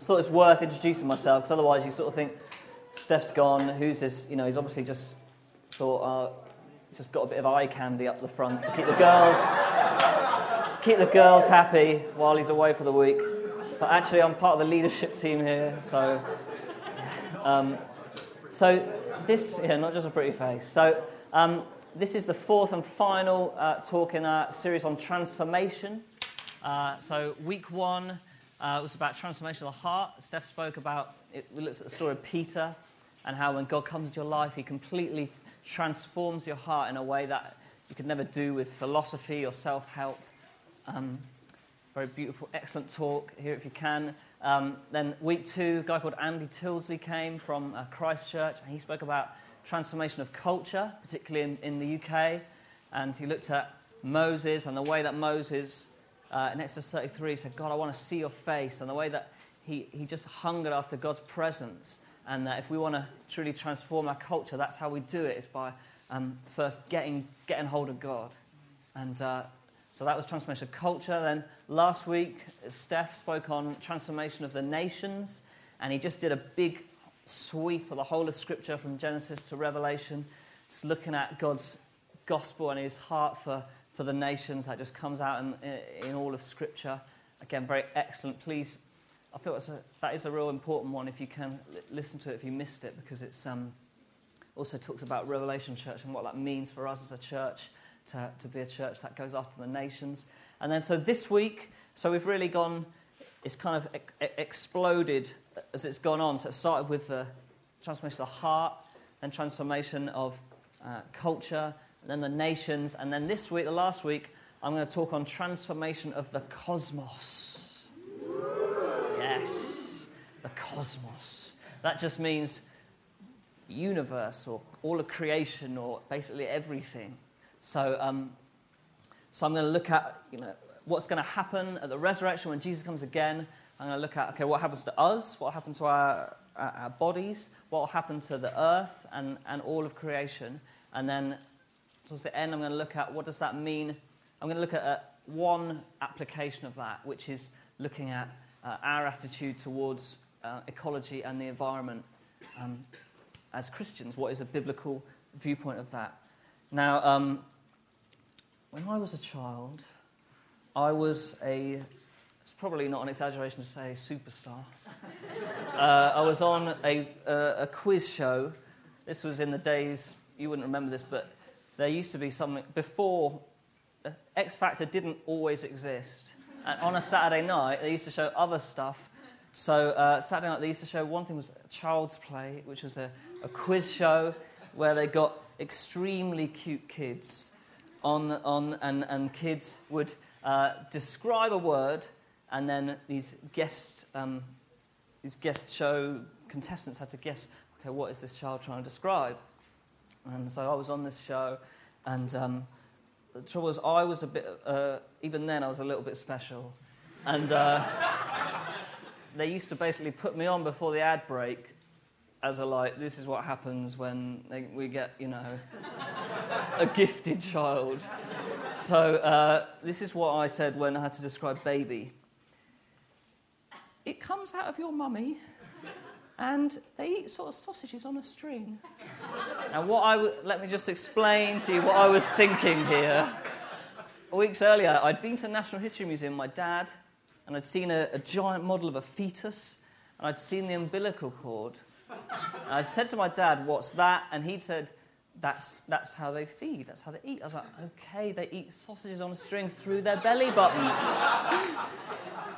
I thought it's worth introducing myself because otherwise you sort of think Steph's gone. Who's this? You know, he's obviously just thought uh, he's just got a bit of eye candy up the front to keep the girls keep the girls happy while he's away for the week. But actually, I'm part of the leadership team here, so um, so this yeah, not just a pretty face. So. Um, this is the fourth and final uh, talk in our series on transformation. Uh, so, week one uh, was about transformation of the heart. Steph spoke about it. We looked at the story of Peter and how when God comes into your life, he completely transforms your heart in a way that you could never do with philosophy or self help. Um, very beautiful, excellent talk here if you can. Um, then, week two, a guy called Andy Tilsley came from uh, Christchurch, and he spoke about transformation of culture, particularly in, in the UK. And he looked at Moses and the way that Moses, uh, in Exodus 33, he said, God, I want to see your face. And the way that he, he just hungered after God's presence. And that if we want to truly transform our culture, that's how we do it, is by um, first getting, getting hold of God. And uh, so that was transformation of culture. Then last week, Steph spoke on transformation of the nations. And he just did a big sweep of the whole of Scripture from Genesis to Revelation, just looking at God's gospel and his heart for, for the nations that just comes out in, in all of Scripture. Again, very excellent. Please, I feel a, that is a real important one if you can listen to it if you missed it, because it's um, also talks about Revelation Church and what that means for us as a church to, to be a church that goes after the nations. And then, so this week, so we've really gone, it's kind of exploded as it's gone on. So it started with the transformation of the heart, then transformation of uh, culture, then the nations, and then this week, the last week, I'm going to talk on transformation of the cosmos. Yes, the cosmos. That just means universe or all of creation or basically everything. So, um, so I'm going to look at you know what's going to happen at the resurrection when Jesus comes again. I'm going to look at, okay, what happens to us? What will happen to our, our, bodies? What will happen to the earth and, and all of creation? And then towards the end, I'm going to look at what does that mean? I'm going to look at uh, one application of that, which is looking at uh, our attitude towards uh, ecology and the environment um, as Christians. What is a biblical viewpoint of that? Now, um, when I was a child, I was a it's probably not an exaggeration to say superstar. uh, I was on a, a, a, quiz show. This was in the days, you wouldn't remember this, but there used to be something before uh, X Factor didn't always exist. And on a Saturday night, they used to show other stuff. So, uh, Saturday night, they used to show one thing was Child's Play, which was a, a quiz show where they got extremely cute kids on, on and, and kids would uh, describe a word and then these guest, um, these guest show contestants had to guess, okay, what is this child trying to describe? And so I was on this show, and um, the trouble was, I was a bit, uh, even then, I was a little bit special. And uh, they used to basically put me on before the ad break as a like, this is what happens when they, we get, you know, a gifted child. So uh, this is what I said when I had to describe baby it comes out of your mummy and they eat sort of sausages on a string. Now, what I w- let me just explain to you what I was thinking here. Weeks earlier, I'd been to the Natural History Museum, my dad, and I'd seen a, a giant model of a fetus, and I'd seen the umbilical cord. And I said to my dad, What's that? And he'd said, that's, that's how they feed, that's how they eat. I was like, okay, they eat sausages on a string through their belly button.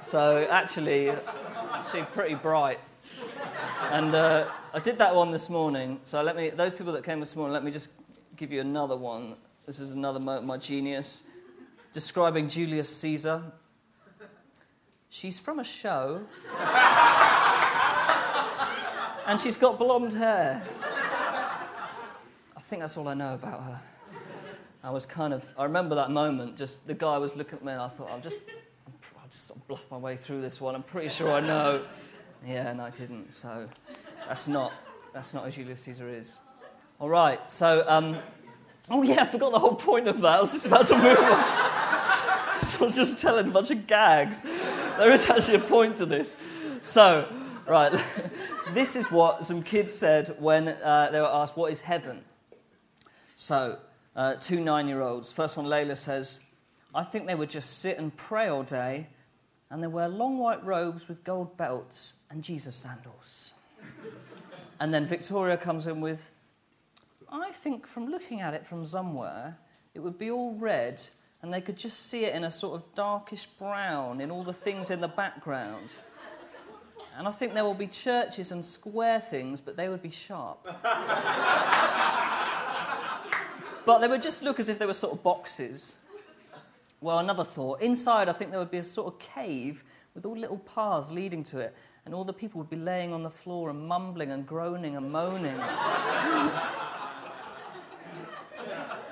so actually, actually pretty bright. And uh, I did that one this morning. So let me, those people that came this morning, let me just give you another one. This is another my genius, describing Julius Caesar. She's from a show, and she's got blonde hair I think that's all I know about her. I was kind of, I remember that moment, just the guy was looking at me and I thought, I'll just, I'll just sort of bluff my way through this one. I'm pretty sure I know. Yeah, and I didn't, so that's not, that's not as Julius Caesar is. All right, so, um, oh yeah, I forgot the whole point of that. I was just about to move on. so I was just telling a bunch of gags. There is actually a point to this. so, right, this is what some kids said when uh, they were asked, What is heaven? So, uh, two nine year olds. First one, Layla, says, I think they would just sit and pray all day and they wear long white robes with gold belts and Jesus sandals. and then Victoria comes in with, I think from looking at it from somewhere, it would be all red and they could just see it in a sort of darkish brown in all the things in the background. And I think there will be churches and square things, but they would be sharp. but they would just look as if they were sort of boxes. Well, another thought. Inside, I think there would be a sort of cave with all little paths leading to it, and all the people would be laying on the floor and mumbling and groaning and moaning.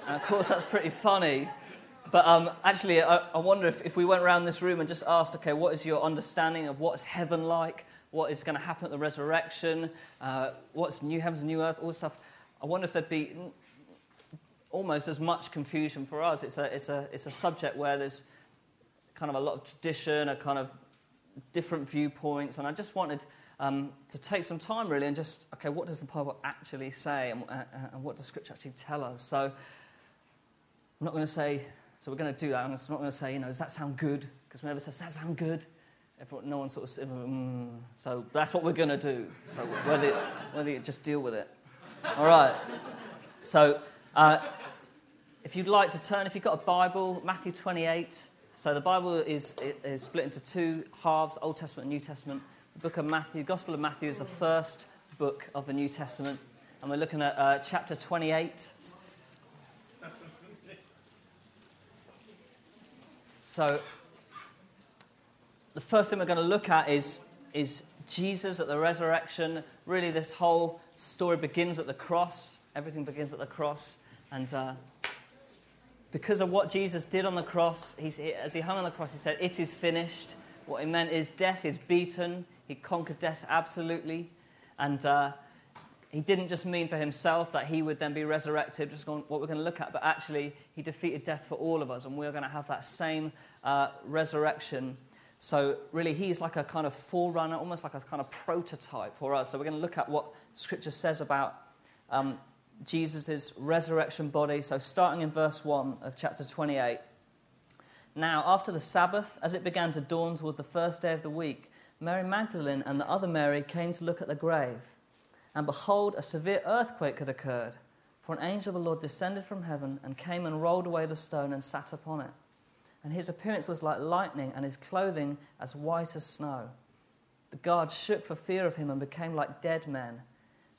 and of course, that's pretty funny. But um, actually, I, I wonder if, if we went around this room and just asked, okay, what is your understanding of what's heaven like? What is going to happen at the resurrection? Uh, what's new heavens, new earth, all this stuff? I wonder if there'd be almost as much confusion for us. It's a, it's a, it's a subject where there's kind of a lot of tradition, a kind of different viewpoints, and I just wanted um, to take some time really and just, okay, what does the Bible actually say and, uh, and what does Scripture actually tell us? So I'm not going to say, so we're going to do that. I'm not going to say, you know, does that sound good? Because whenever says, does that sound good? Everyone, no one sort of, mm. so that's what we're going to do. So whether, whether you just deal with it. All right. So uh, if you'd like to turn, if you've got a Bible, Matthew 28. So the Bible is, is split into two halves Old Testament and New Testament. The book of Matthew, Gospel of Matthew, is the first book of the New Testament. And we're looking at uh, chapter 28. So the first thing we're going to look at is, is Jesus at the resurrection. Really, this whole story begins at the cross. Everything begins at the cross. And uh, because of what Jesus did on the cross, as he hung on the cross, he said, It is finished. What he meant is death is beaten. He conquered death absolutely. And uh, he didn't just mean for himself that he would then be resurrected, just what we're going to look at, but actually, he defeated death for all of us, and we're going to have that same uh, resurrection. So, really, he's like a kind of forerunner, almost like a kind of prototype for us. So, we're going to look at what Scripture says about um, Jesus' resurrection body. So, starting in verse 1 of chapter 28. Now, after the Sabbath, as it began to dawn toward the first day of the week, Mary Magdalene and the other Mary came to look at the grave. And behold, a severe earthquake had occurred, for an angel of the Lord descended from heaven and came and rolled away the stone and sat upon it. And his appearance was like lightning, and his clothing as white as snow. The guards shook for fear of him and became like dead men.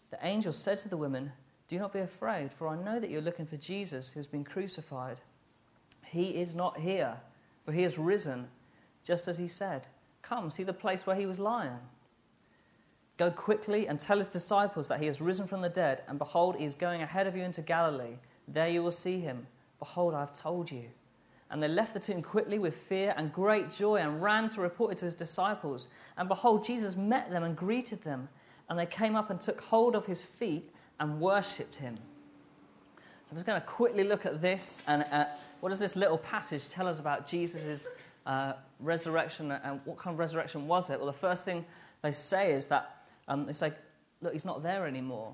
The angel said to the women, do not be afraid, for I know that you're looking for Jesus who has been crucified. He is not here, for he has risen, just as he said. Come, see the place where he was lying. Go quickly and tell his disciples that he has risen from the dead, and behold, he is going ahead of you into Galilee. There you will see him. Behold, I have told you. And they left the tomb quickly with fear and great joy and ran to report it to his disciples. And behold, Jesus met them and greeted them. And they came up and took hold of his feet and worshipped him. So I'm just going to quickly look at this and uh, what does this little passage tell us about Jesus' uh, resurrection and what kind of resurrection was it? Well, the first thing they say is that um, they say, look, he's not there anymore.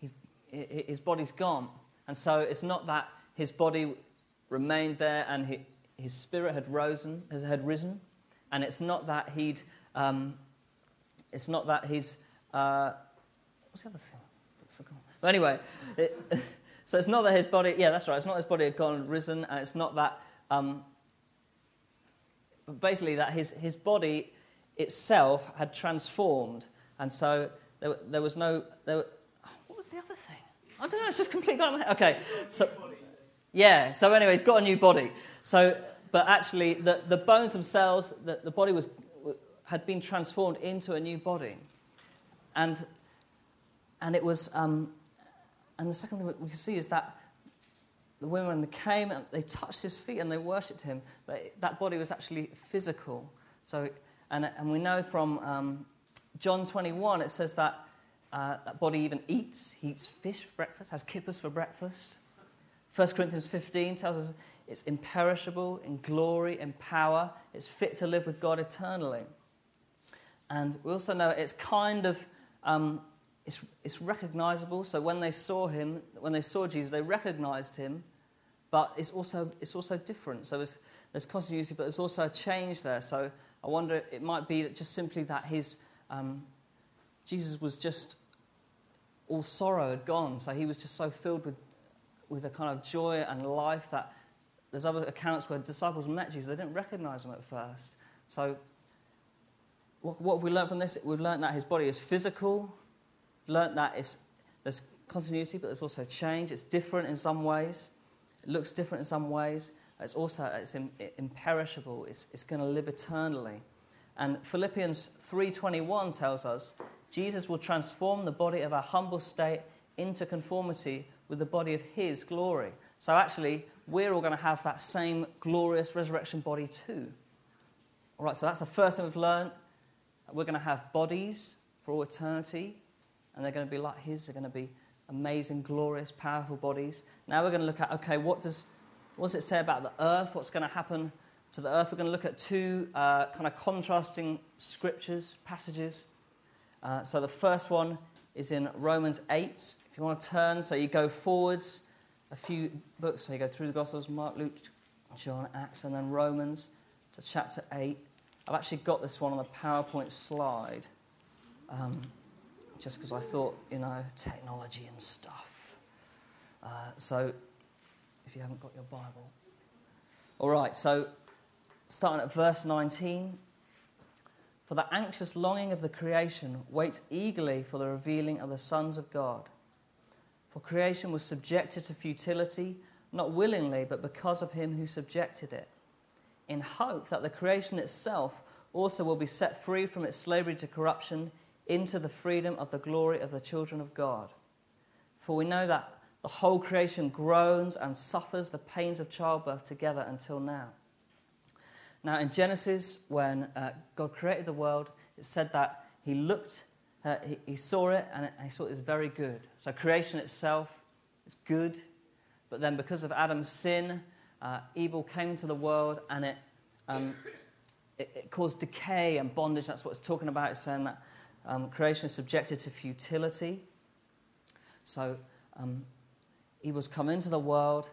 He's, his body's gone. And so it's not that his body remained there and he, his spirit had risen, had risen. And it's not that he'd, um, it's not that he's, uh, what's the other thing? But anyway, it, so it's not that his body, yeah, that's right, it's not his body had gone and risen, and it's not that, um, basically, that his, his body itself had transformed. And so there, there was no, there, what was the other thing? I don't know, it's just completely gone. Okay, so, yeah, so anyway, he's got a new body. So, but actually, the, the bones themselves, the, the body was, had been transformed into a new body. And, and it was, um, and the second thing we can see is that the women came and they touched his feet and they worshipped him, but that body was actually physical. So, and, and we know from um, John 21, it says that uh, that body even eats. He eats fish for breakfast, has kippers for breakfast. 1 Corinthians 15 tells us it's imperishable in glory and power. It's fit to live with God eternally. And we also know it's kind of um, it's, it's recognizable. So when they saw him, when they saw Jesus, they recognized him, but it's also, it's also different. So there's, continuity, but there's also a change there. So I wonder, it might be that just simply that his, um, Jesus was just, all sorrow had gone. So he was just so filled with, with a kind of joy and life that there's other accounts where disciples met Jesus, they didn't recognize him at first. So what, what have we learned from this? We've learned that his body is physical, learned that it's, there's continuity, but there's also change. It's different in some ways. It looks different in some ways. It's also it's imperishable. It's, it's going to live eternally. And Philippians 3:21 tells us Jesus will transform the body of our humble state into conformity with the body of his glory. So actually, we're all going to have that same glorious resurrection body too. All right, so that's the first thing we've learned. We're going to have bodies for all eternity and they're going to be like his. They're going to be amazing, glorious, powerful bodies. Now we're going to look at okay, what does, what does it say about the earth? What's going to happen to the earth? We're going to look at two uh, kind of contrasting scriptures, passages. Uh, so the first one is in Romans 8. If you want to turn, so you go forwards a few books, so you go through the Gospels Mark, Luke, John, Acts, and then Romans to chapter 8. I've actually got this one on a PowerPoint slide. Um, just because I thought, you know, technology and stuff. Uh, so, if you haven't got your Bible. All right, so starting at verse 19. For the anxious longing of the creation waits eagerly for the revealing of the sons of God. For creation was subjected to futility, not willingly, but because of him who subjected it, in hope that the creation itself also will be set free from its slavery to corruption into the freedom of the glory of the children of God. For we know that the whole creation groans and suffers the pains of childbirth together until now. Now, in Genesis, when uh, God created the world, it said that He looked, uh, he, he, saw it, and, it, He saw it was very good. So, creation itself is good, but then because of Adam's sin, uh, evil came into the world and it, um, it, it, caused decay and bondage. That's what it's talking about. It's saying that um, creation is subjected to futility. So um, evil's come into the world.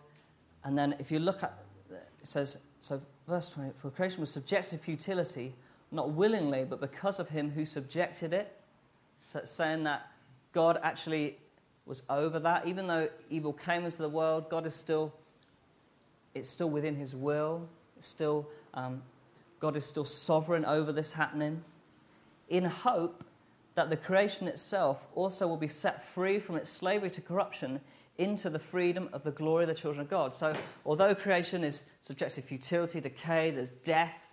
And then if you look at it says, so verse 20, for creation was subjected to futility, not willingly, but because of him who subjected it. So saying that God actually was over that. Even though evil came into the world, God is still, it's still within his will. It's still, um, God is still sovereign over this happening. In hope that the creation itself also will be set free from its slavery to corruption into the freedom of the glory of the children of God. So, although creation is subject to futility, decay, there's death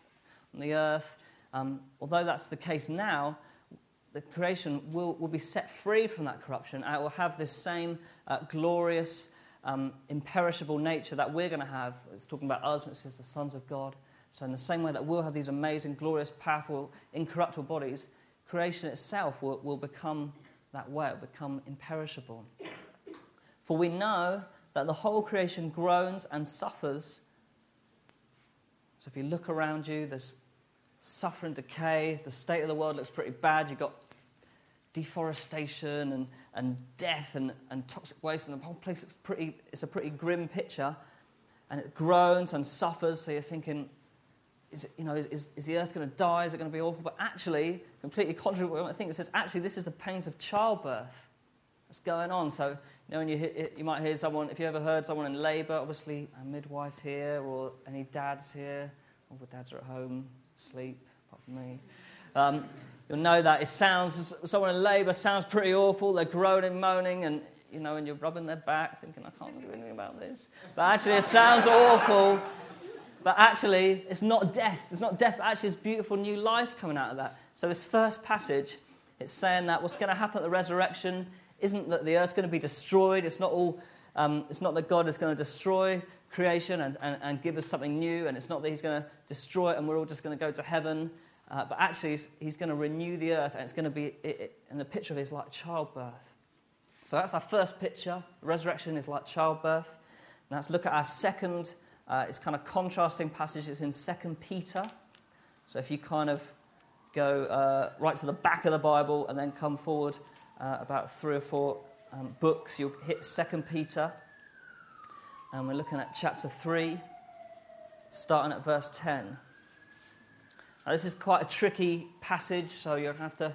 on the earth, um, although that's the case now, the creation will, will be set free from that corruption and it will have this same uh, glorious, um, imperishable nature that we're going to have. It's talking about us, it says the sons of God. So, in the same way that we'll have these amazing, glorious, powerful, incorruptible bodies, creation itself will, will become that way, it will become imperishable. For we know that the whole creation groans and suffers. So if you look around you, there's suffering, decay, the state of the world looks pretty bad. You've got deforestation and, and death and, and toxic waste, and the whole place looks pretty, it's a pretty grim picture. And it groans and suffers, so you're thinking, is, you know, is, is the earth going to die? Is it going to be awful? But actually, completely contrary to what I think, it says actually this is the pains of childbirth that's going on. So, you know, when you, hear, you might hear someone, if you ever heard someone in labour, obviously a midwife here or any dads here, all the dads are at home, sleep, apart from me. Um, you'll know that it sounds, someone in labour sounds pretty awful. They're groaning, moaning, and, you know, and you're rubbing their back thinking, I can't do anything about this. But actually, it sounds awful. But actually, it's not death. It's not death, but actually, it's beautiful new life coming out of that. So, this first passage, it's saying that what's going to happen at the resurrection isn't that the earth's going to be destroyed. It's not all. Um, it's not that God is going to destroy creation and, and, and, give us something new, and it's not that He's going to destroy it and we're all just going to go to heaven. Uh, but actually, He's, he's, going to renew the earth, and it's going to be. It, it, the picture of it is like childbirth. So that's our first picture. Resurrection is like childbirth. Now let's look at our second uh, it's kind of contrasting passages in Second Peter. So if you kind of go uh, right to the back of the Bible and then come forward uh, about three or four um, books, you'll hit Second Peter. And we're looking at chapter 3, starting at verse 10. Now, this is quite a tricky passage, so you'll have to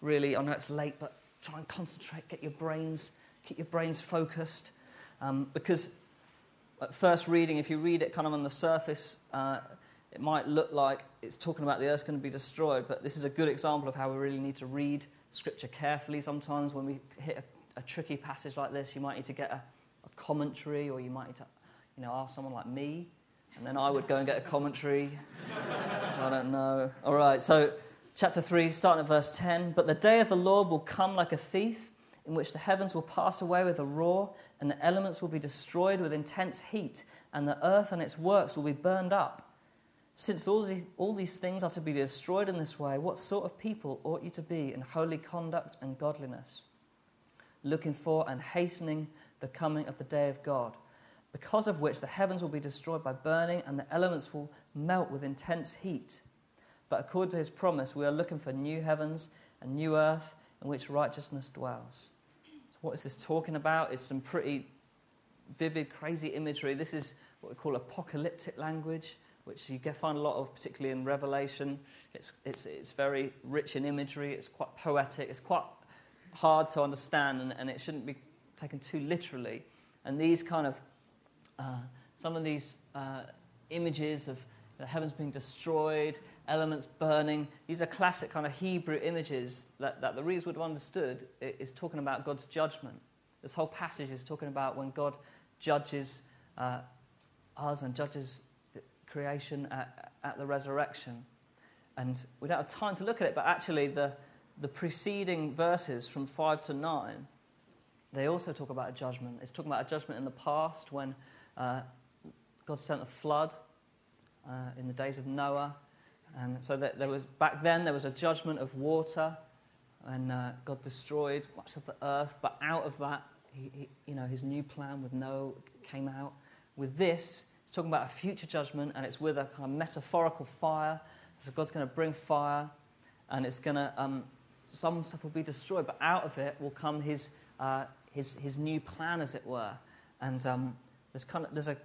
really, I know it's late, but try and concentrate, get your brains, keep your brains focused. Um, because at first reading, if you read it kind of on the surface, uh, it might look like it's talking about the earth's going to be destroyed, but this is a good example of how we really need to read scripture carefully. Sometimes when we hit a, a tricky passage like this, you might need to get a, a commentary, or you might need to, you know, ask someone like me and then I would go and get a commentary. so I don't know. All right, so chapter 3, starting at verse 10. But the day of the Lord will come like a thief, in which the heavens will pass away with a roar, and the elements will be destroyed with intense heat, and the earth and its works will be burned up. Since all these, all these things are to be destroyed in this way, what sort of people ought you to be in holy conduct and godliness, looking for and hastening the coming of the day of God? because of which the heavens will be destroyed by burning and the elements will melt with intense heat. But according to his promise, we are looking for new heavens and new earth in which righteousness dwells. What is this talking about? It's some pretty vivid, crazy imagery. This is what we call apocalyptic language, which you find a lot of, particularly in Revelation. It's, it's, it's very rich in imagery, it's quite poetic, it's quite hard to understand, and, and it shouldn't be taken too literally. And these kind of uh, some of these uh, images of the heavens being destroyed, elements burning, these are classic kind of Hebrew images that, that the readers would have understood is talking about God's judgment. This whole passage is talking about when God judges uh, us and judges creation at, at, the resurrection. And we don't have time to look at it, but actually, the, the preceding verses from 5 to 9, they also talk about a judgment. It's talking about a judgment in the past when uh, God sent a flood uh, in the days of Noah. And so that there was, back then there was a judgment of water, and uh, God destroyed much of the earth. But out of that, he, he, you know, his new plan with Noah came out. With this, it's talking about a future judgment, and it's with a kind of metaphorical fire. So God's going to bring fire, and it's going to um, some stuff will be destroyed, but out of it will come his uh, his his new plan, as it were. And um, there's, kind of, there's, a,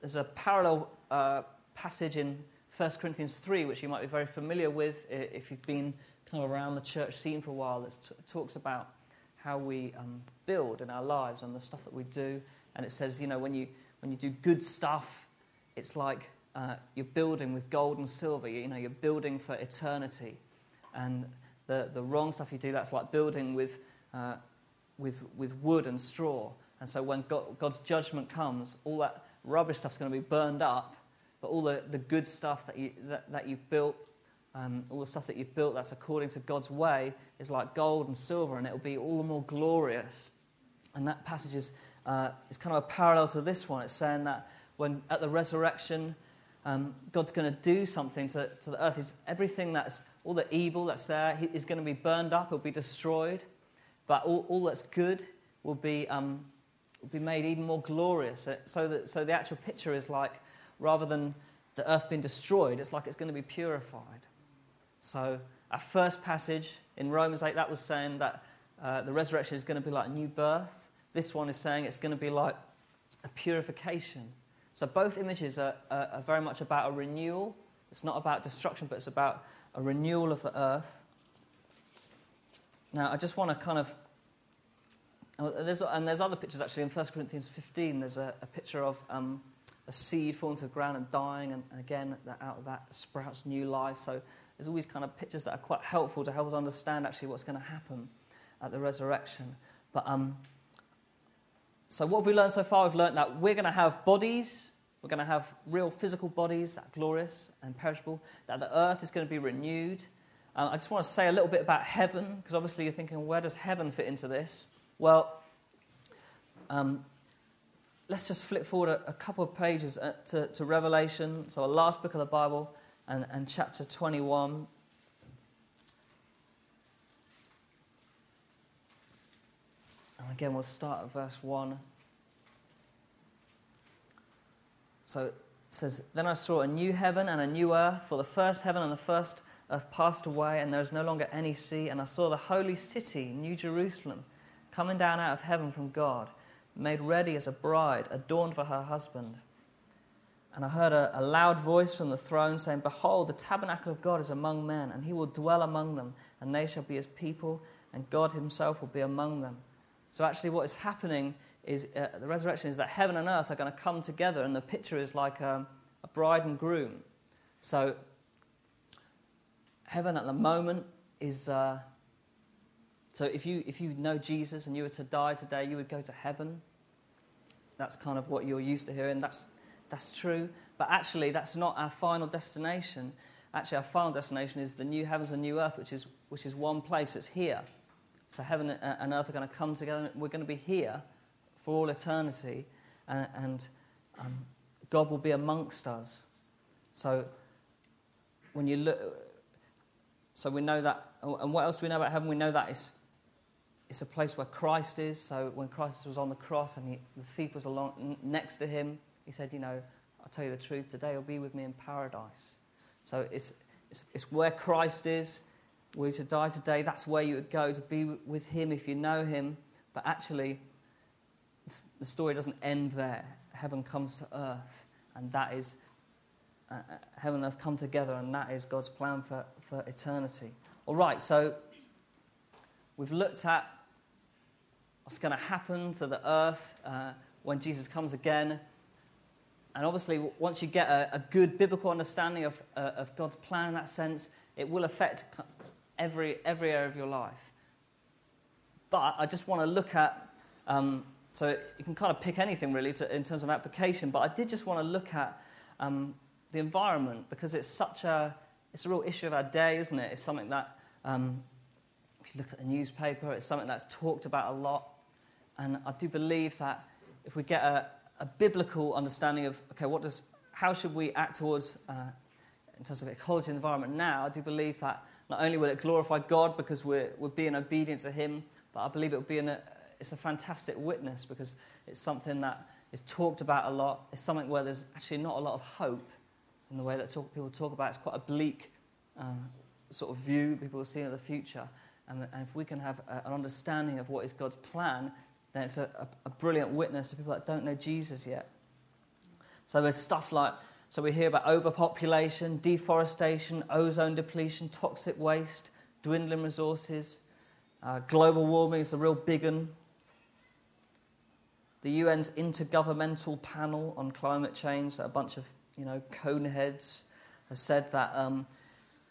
there's a parallel uh, passage in 1 Corinthians 3, which you might be very familiar with if you've been kind of around the church scene for a while, that t- talks about how we um, build in our lives and the stuff that we do. And it says, you know, when you, when you do good stuff, it's like uh, you're building with gold and silver. You, you know, you're building for eternity. And the, the wrong stuff you do, that's like building with, uh, with, with wood and straw. And so when God, God's judgment comes, all that rubbish stuff's going to be burned up, but all the, the good stuff that, you, that, that you've built, um, all the stuff that you've built that's according to God's way, is like gold and silver, and it'll be all the more glorious. And that passage is, uh, is kind of a parallel to this one. It's saying that when at the resurrection, um, God's going to do something to, to the earth. Is everything that's all the evil that's there is going to be burned up, it'll be destroyed, but all, all that's good will be um, will be made even more glorious. So, that, so the actual picture is like, rather than the earth being destroyed, it's like it's going to be purified. So our first passage in Romans 8, that was saying that uh, the resurrection is going to be like a new birth. This one is saying it's going to be like a purification. So both images are, are, are very much about a renewal. It's not about destruction, but it's about a renewal of the earth. Now, I just want to kind of there's, and there's other pictures actually in 1 Corinthians 15. There's a, a picture of um, a seed falling to the ground and dying, and, again, that out of that sprouts new life. So there's always kind of pictures that are quite helpful to help us understand actually what's going to happen at the resurrection. But um, so what have we learned so far? We've learned that we're going to have bodies. We're going to have real physical bodies that are glorious and perishable. That the earth is going to be renewed. Um, I just want to say a little bit about heaven, because obviously you're thinking, where does heaven fit into this? Well, um, let's just flip forward a, a couple of pages uh, to, to, Revelation, so the last book of the Bible, and, and chapter 21. And again, we'll start at verse 1. So it says, Then I saw a new heaven and a new earth, for the first heaven and the first earth passed away, and there is no longer any sea. And I saw the holy city, New Jerusalem, coming down out of heaven from God, made ready as a bride, adorned for her husband. And I heard a, a, loud voice from the throne saying, Behold, the tabernacle of God is among men, and he will dwell among them, and they shall be his people, and God himself will be among them. So, actually, what is happening is uh, the resurrection is that heaven and earth are going to come together, and the picture is like a, a bride and groom. So, heaven at the moment is. Uh, so, if you, if you know Jesus and you were to die today, you would go to heaven. That's kind of what you're used to hearing. That's, that's true. But actually, that's not our final destination. Actually, our final destination is the new heavens and new earth, which is, which is one place. It's here. So, heaven and earth are going to come together. We're going to be here for all eternity. And, and um, God will be amongst us. So, when you look, so we know that, and what else do we know about heaven? We know that it's, it's a place where Christ is. So when Christ was on the cross and he, the thief was along, next to him, he said, You know, I'll tell you the truth, today you'll be with me in paradise. So it's, it's, it's where Christ is. Were you to die today, that's where you would go to be with him if you know him. But actually, the story doesn't end there. Heaven comes to earth, and that is uh, uh, heaven and earth come together, and that is God's plan for, for eternity. All right, so we've looked at what's going to happen to the earth uh, when Jesus comes again. And obviously, once you get a, a good biblical understanding of, uh, of God's plan in that sense, it will affect every, every area of your life. But I just want to look at, um, so you can kind of pick anything really to, in terms of application, but I did just want to look at um, the environment because it's such a it's a real issue of our day, isn't it? It's something that um, if you look at the newspaper, it's something that's talked about a lot, and I do believe that if we get a, a biblical understanding of okay, what does how should we act towards uh, in terms of ecology and environment now, I do believe that not only will it glorify God because we're, we're being obedient to Him, but I believe it will be an, it's a fantastic witness because it's something that is talked about a lot. It's something where there's actually not a lot of hope in the way that talk, people talk about. It's quite a bleak um, sort of view people will see of the future. And, and if we can have a, an understanding of what is God's plan, then it's a, a, a brilliant witness to people that don't know Jesus yet. So there's stuff like, so we hear about overpopulation, deforestation, ozone depletion, toxic waste, dwindling resources. Uh, global warming is a real big one. The UN's Intergovernmental Panel on Climate Change, a bunch of you know, cone heads have said that, um,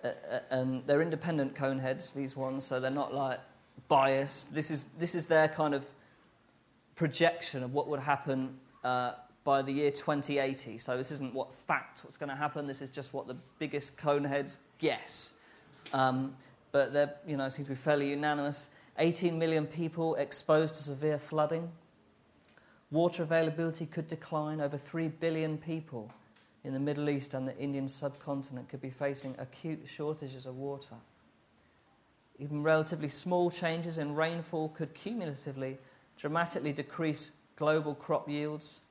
uh, and they're independent cone heads, these ones, so they're not like biased. This is, this is their kind of projection of what would happen uh, by the year 2080. So this isn't what fact what's going to happen. This is just what the biggest cone heads guess. Um, but they you know seem to be fairly unanimous. 18 million people exposed to severe flooding. Water availability could decline. Over 3 billion people in the Middle East and the Indian subcontinent could be facing acute shortages of water. Even relatively small changes in rainfall could cumulatively dramatically decrease global crop yields.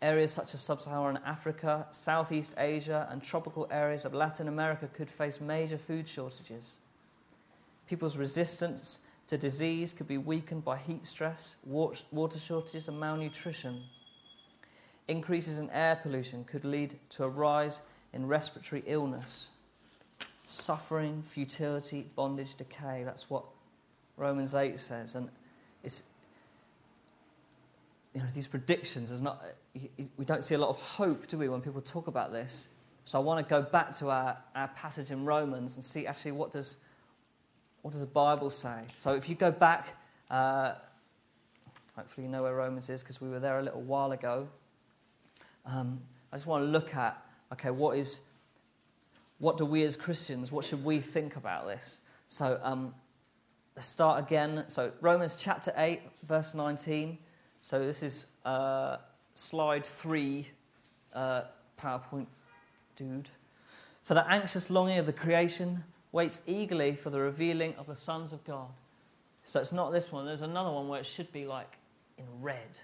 Areas such as sub Saharan Africa, Southeast Asia, and tropical areas of Latin America could face major food shortages. People's resistance to disease could be weakened by heat stress, water shortages, and malnutrition increases in air pollution could lead to a rise in respiratory illness, suffering, futility, bondage, decay. That's what Romans 8 says. And it's, you know, these predictions, there's not, we don't see a lot of hope, do we, when people talk about this? So I want to go back to our, our passage in Romans and see actually what does, what does the Bible say. So if you go back, uh, hopefully you know where Romans is because we were there a little while ago um, I just want to look at okay, what is what do we as Christians, what should we think about this? So um, let's start again. So Romans chapter 8, verse 19. So this is uh, slide 3, uh, PowerPoint dude. For the anxious longing of the creation waits eagerly for the revealing of the sons of God. So it's not this one. There's another one where it should be like in red.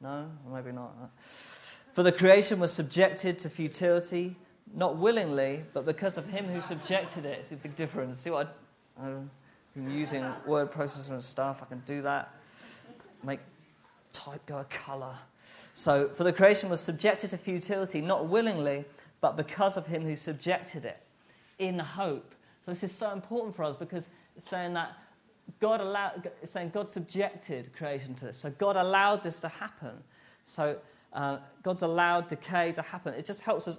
No? Maybe not. For the creation was subjected to futility, not willingly, but because of him who subjected it. It's a big difference. See what I, been using word processor and stuff. I can do that. Make type go a color. So, for the creation was subjected to futility, not willingly, but because of him who subjected it, in hope. So, this is so important for us because it's saying that God allowed, saying God subjected creation to this. So, God allowed this to happen. So, uh, God's allowed decay to happen. It just helps us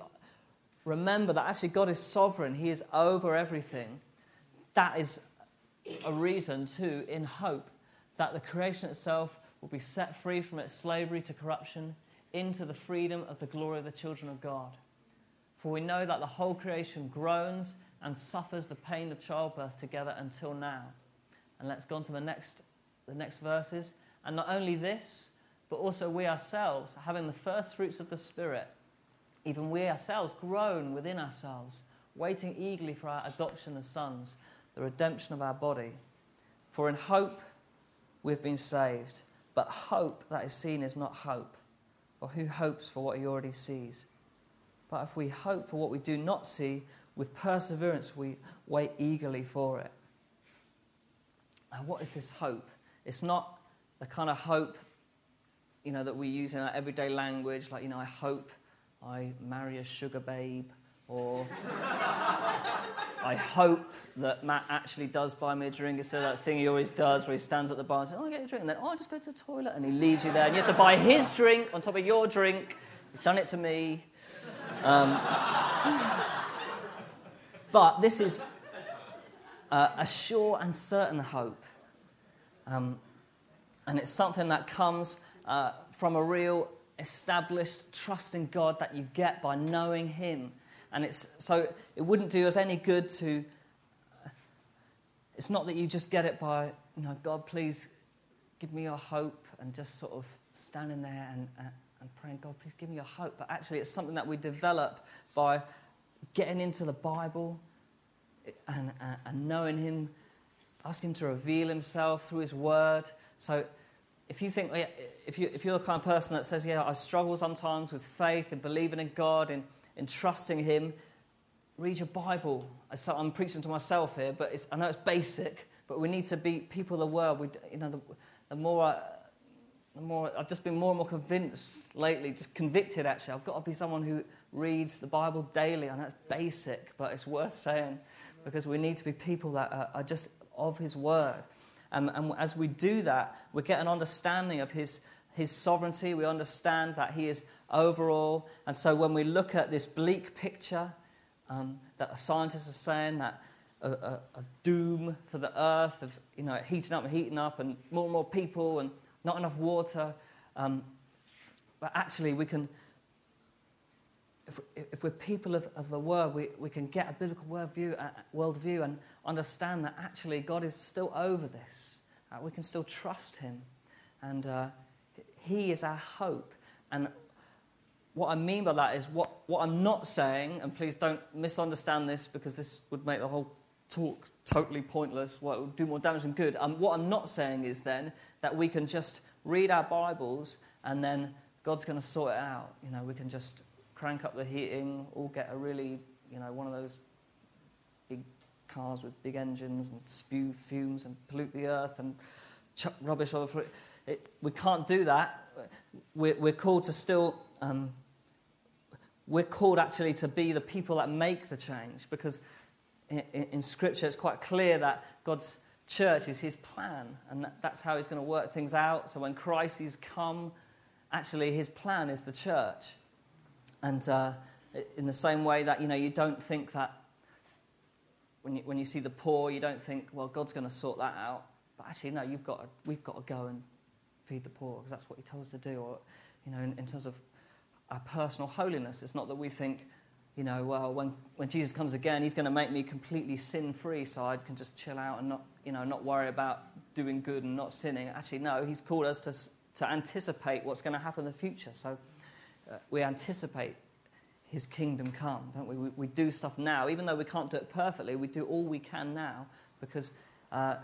remember that actually God is sovereign, He is over everything. That is a reason, too, in hope, that the creation itself will be set free from its slavery to corruption into the freedom of the glory of the children of God. For we know that the whole creation groans and suffers the pain of childbirth together until now. And let's go on to the next, the next verses. And not only this, but also we ourselves, having the first fruits of the Spirit, even we ourselves groan within ourselves, waiting eagerly for our adoption as sons, the redemption of our body. For in hope we've been saved. But hope that is seen is not hope. For who hopes for what he already sees? But if we hope for what we do not see, with perseverance we wait eagerly for it. Now, what is this hope? It's not the kind of hope you know, that we use in our everyday language, like, you know, I hope I marry a sugar babe, or I hope that Matt actually does buy me a drink instead of that thing he always does where he stands at the bar and says, Oh, I get you a drink. And then, Oh, I just go to the toilet. And he leaves you there. And you have to buy his drink on top of your drink. He's done it to me. Um, but this is uh, a sure and certain hope. Um, and it's something that comes uh, from a real established trust in God that you get by knowing Him. And it's, so it wouldn't do us any good to. It's not that you just get it by, you know, God, please give me your hope, and just sort of standing there and, uh, and praying, God, please give me your hope. But actually, it's something that we develop by getting into the Bible and, uh, and knowing Him, asking Him to reveal Himself through His Word. So if you think, if, you, if you're the kind of person that says, yeah, I struggle sometimes with faith and believing in God and, and trusting Him, read your Bible. I'm preaching to myself here, but I know it's basic, but we need to be people of the Word. We, you know, the, the more I, the more I've just been more and more convinced lately, just convicted actually. I've got to be someone who reads the Bible daily. I know it's basic, but it's worth saying because we need to be people that are, are just of His Word. Um, and as we do that, we get an understanding of his, his sovereignty. We understand that he is overall. And so when we look at this bleak picture um, that scientists are saying that a, a, a, doom for the earth of you know heating up and heating up and more and more people and not enough water, um, but actually we can if, if we're people of, of the Word, we, we can get a biblical worldview, uh, worldview and understand that actually God is still over this. Uh, we can still trust Him. And uh, He is our hope. And what I mean by that is what, what I'm not saying, and please don't misunderstand this because this would make the whole talk totally pointless, well, it would do more damage than good. Um, what I'm not saying is then that we can just read our Bibles and then God's going to sort it out. You know, we can just crank up the heating, all get a really, you know, one of those big cars with big engines and spew fumes and pollute the earth and chuck rubbish over it. it we can't do that. We're, we're called to still, um, we're called actually to be the people that make the change because in, in, Scripture it's quite clear that God's church is his plan and that, that's how he's going to work things out. So when crises come, actually his plan is the church. And uh, in the same way that, you know, you don't think that when you, when you see the poor, you don't think, well, God's going to sort that out. But actually, no, you've got to, we've got to go and feed the poor because that's what he told us to do. Or, you know, in, in terms of our personal holiness, it's not that we think, you know, well, when, when Jesus comes again, he's going to make me completely sin free so I can just chill out and not, you know, not worry about doing good and not sinning. Actually, no, he's called us to, to anticipate what's going to happen in the future. So uh, we anticipate his kingdom come, don't we? we? we? do stuff now, even though we can't do it perfectly, we do all we can now because uh,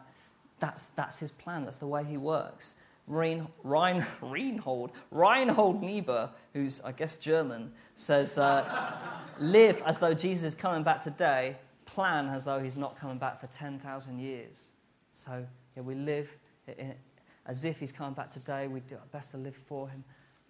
that's, that's his plan, that's the way he works. Rein, Rein, Reinhold, Reinhold Niebuhr, who's, I guess, German, says, uh, live as though Jesus is coming back today, plan as though he's not coming back for 10,000 years. So, yeah, we live in, as if he's coming back today. We do our best to live for him.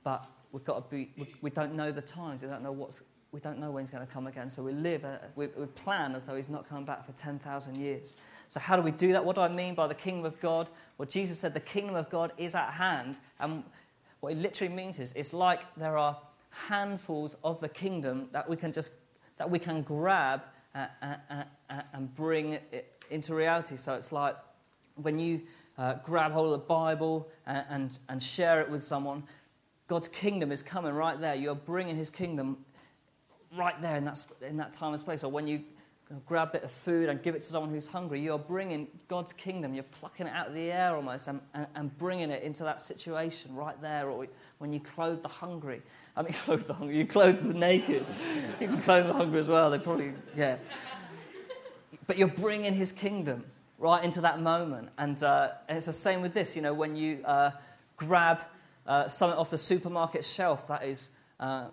But we've got to be, we, we don't know the times. We don't know what's, we don't know when he's going to come again. So we live, uh, we, we plan as though he's not coming back for 10,000 years. So, how do we do that? What do I mean by the kingdom of God? Well, Jesus said the kingdom of God is at hand. And what it literally means is it's like there are handfuls of the kingdom that we can just that we can grab uh, uh, uh, uh and bring into reality. So it's like when you uh, grab hold of the Bible and, and, and share it with someone, God's kingdom is coming right there. You're bringing His kingdom right there in that, in that time and space. Or when you grab a bit of food and give it to someone who's hungry, you're bringing God's kingdom, you're plucking it out of the air almost and, and, and bringing it into that situation right there. Or when you clothe the hungry, I mean, clothe the hungry, you clothe the naked. you can clothe the hungry as well. They probably, yeah. But you're bringing his kingdom right into that moment. And, uh, and it's the same with this, you know, when you uh, grab uh, something off the supermarket shelf that is uh,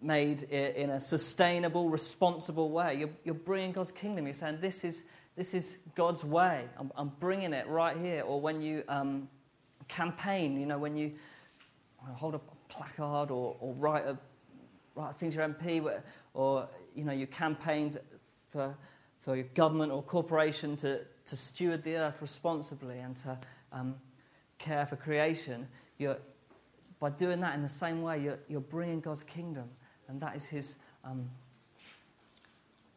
made in a sustainable, responsible way. You're, you're bringing God's kingdom. You're saying, This is, this is God's way. I'm, I'm bringing it right here. Or when you um, campaign, you know, when you hold a placard or, or write, a, write things to your MP, or, you know, you campaigned for, for your government or corporation to, to steward the earth responsibly and to um, care for creation. You're, by doing that in the same way, you're, you're bringing God's kingdom and that is his, um,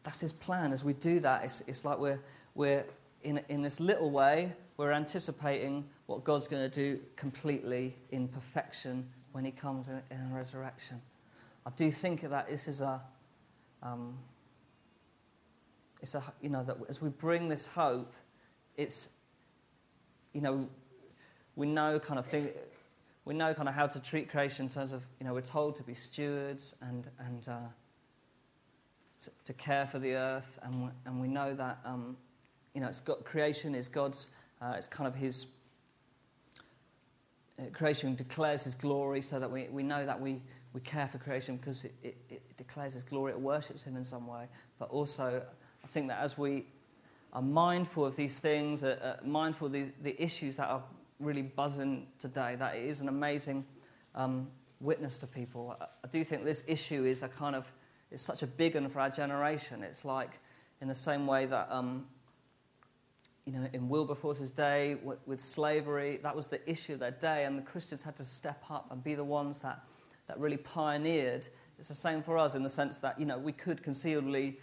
that's his plan. As we do that, it's, it's like we're, we're in, in this little way, we're anticipating what God's going to do completely in perfection when he comes in, in resurrection. I do think that this is a, um, it's a, you know, that as we bring this hope, it's, you know, we know kind of thing, we know kind of how to treat creation in terms of, you know, we're told to be stewards and, and uh, to, to, care for the earth. And, we, and we know that, um, you know, it's got, creation is God's, uh, it's kind of his, uh, creation declares his glory so that we, we know that we, we care for creation because it, it, it declares his glory, it worships him in some way. But also, I think that as we are mindful of these things, uh, uh, mindful of the, the issues that are really buzzing today that it is an amazing um, witness to people. I, I, do think this issue is a kind of, it's such a big one for our generation. It's like in the same way that, um, you know, in Wilberforce's day with, with, slavery, that was the issue of their day, and the Christians had to step up and be the ones that, that really pioneered. It's the same for us in the sense that, you know, we could conceivably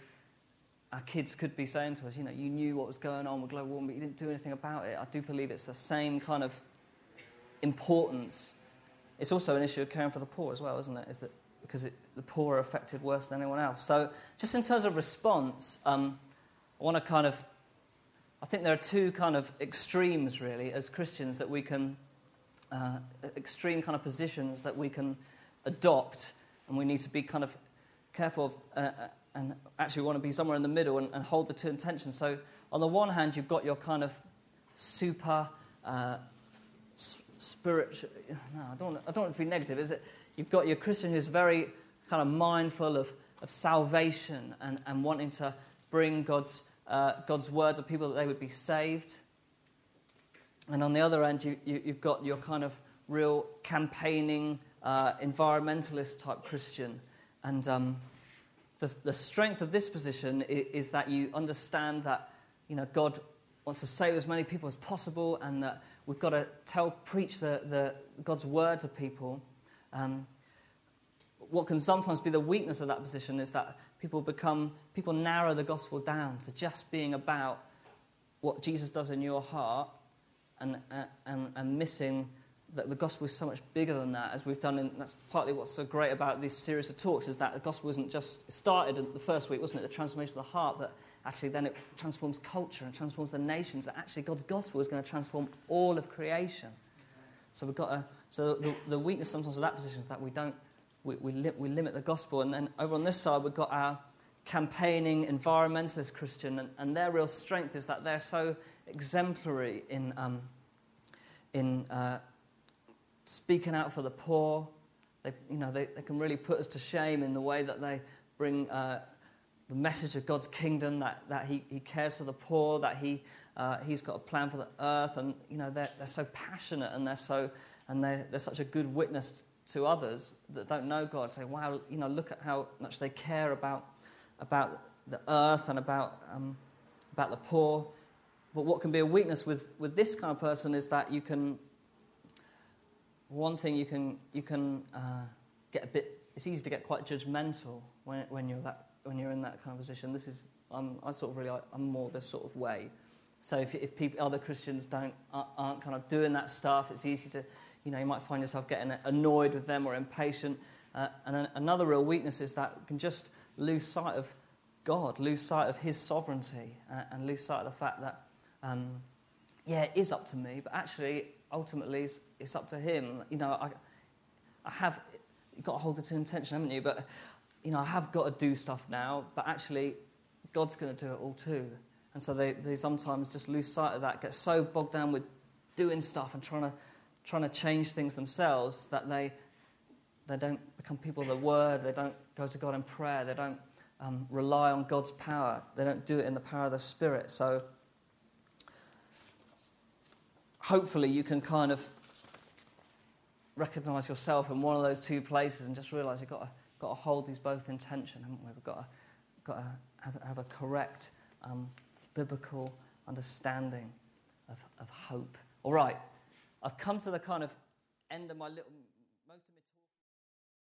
our kids could be saying to us, you know, you knew what was going on with global warming, but you didn't do anything about it. I do believe it's the same kind of importance. It's also an issue of caring for the poor as well, isn't it? Is that because it, the poor are affected worse than anyone else. So, just in terms of response, um, I want to kind of, I think there are two kind of extremes really as Christians that we can, uh, extreme kind of positions that we can adopt, and we need to be kind of careful of. Uh, uh and actually want to be somewhere in the middle and, and hold the two intentions. So, on the one hand, you've got your kind of super uh, spiritual. No, I don't, I don't want to be negative. Is it? You've got your Christian who's very kind of mindful of, of salvation and, and wanting to bring God's, uh, God's words to people that they would be saved. And on the other end, you, you, have got your kind of real campaigning, uh, environmentalist type Christian. And um, the, the strength of this position is, is, that you understand that you know, God wants to save as many people as possible and that we've got to tell, preach the, the God's word to people. Um, what can sometimes be the weakness of that position is that people become, people narrow the gospel down to just being about what Jesus does in your heart and, uh, and, and missing that the gospel is so much bigger than that, as we've done, and that's partly what's so great about this series of talks, is that the gospel isn't just started in the first week, wasn't it? The transformation of the heart, but actually then it transforms culture and transforms the nations. That actually God's gospel is going to transform all of creation. So we've got a, so the, the weakness sometimes of that position is that we don't, we, we, li- we limit the gospel. And then over on this side, we've got our campaigning environmentalist Christian, and, and their real strength is that they're so exemplary in, um, in uh, speaking out for the poor. They, you know, they, they can really put us to shame in the way that they bring uh, the message of God's kingdom, that, that he, he cares for the poor, that he, uh, He's got a plan for the earth. And, you know, they're, they're so passionate and they're, so, and they're, they're such a good witness to others that don't know God. Say, wow, you know, look at how much they care about, about the earth and about, um, about the poor. But what can be a weakness with, with this kind of person is that you can, one thing you can, you can uh, get a bit, it's easy to get quite judgmental when, when, you're that, when you're in that kind of position. This is, I'm, I sort of really, I'm more this sort of way. So if, if people, other Christians don't, aren't kind of doing that stuff, it's easy to, you know, you might find yourself getting annoyed with them or impatient. Uh, and another real weakness is that you can just lose sight of God, lose sight of His sovereignty, uh, and lose sight of the fact that, um, yeah, it is up to me, but actually, ultimately, it's, it's up to Him. You know, I, I have, got to hold it to intention, haven't you? But, you know, I have got to do stuff now, but actually, God's going to do it all too. And so they, they sometimes just lose sight of that, get so bogged down with doing stuff and trying to, trying to change things themselves that they, they don't become people of the word, they don't go to God in prayer, they don't um, rely on God's power, they don't do it in the power of the Spirit. So hopefully you can kind of recognize yourself in one of those two places and just realize you've got to, got to hold these both in tension, haven't we? We've got to, got to have, have a correct um, biblical understanding of, of hope. All right, I've come to the kind of end of my little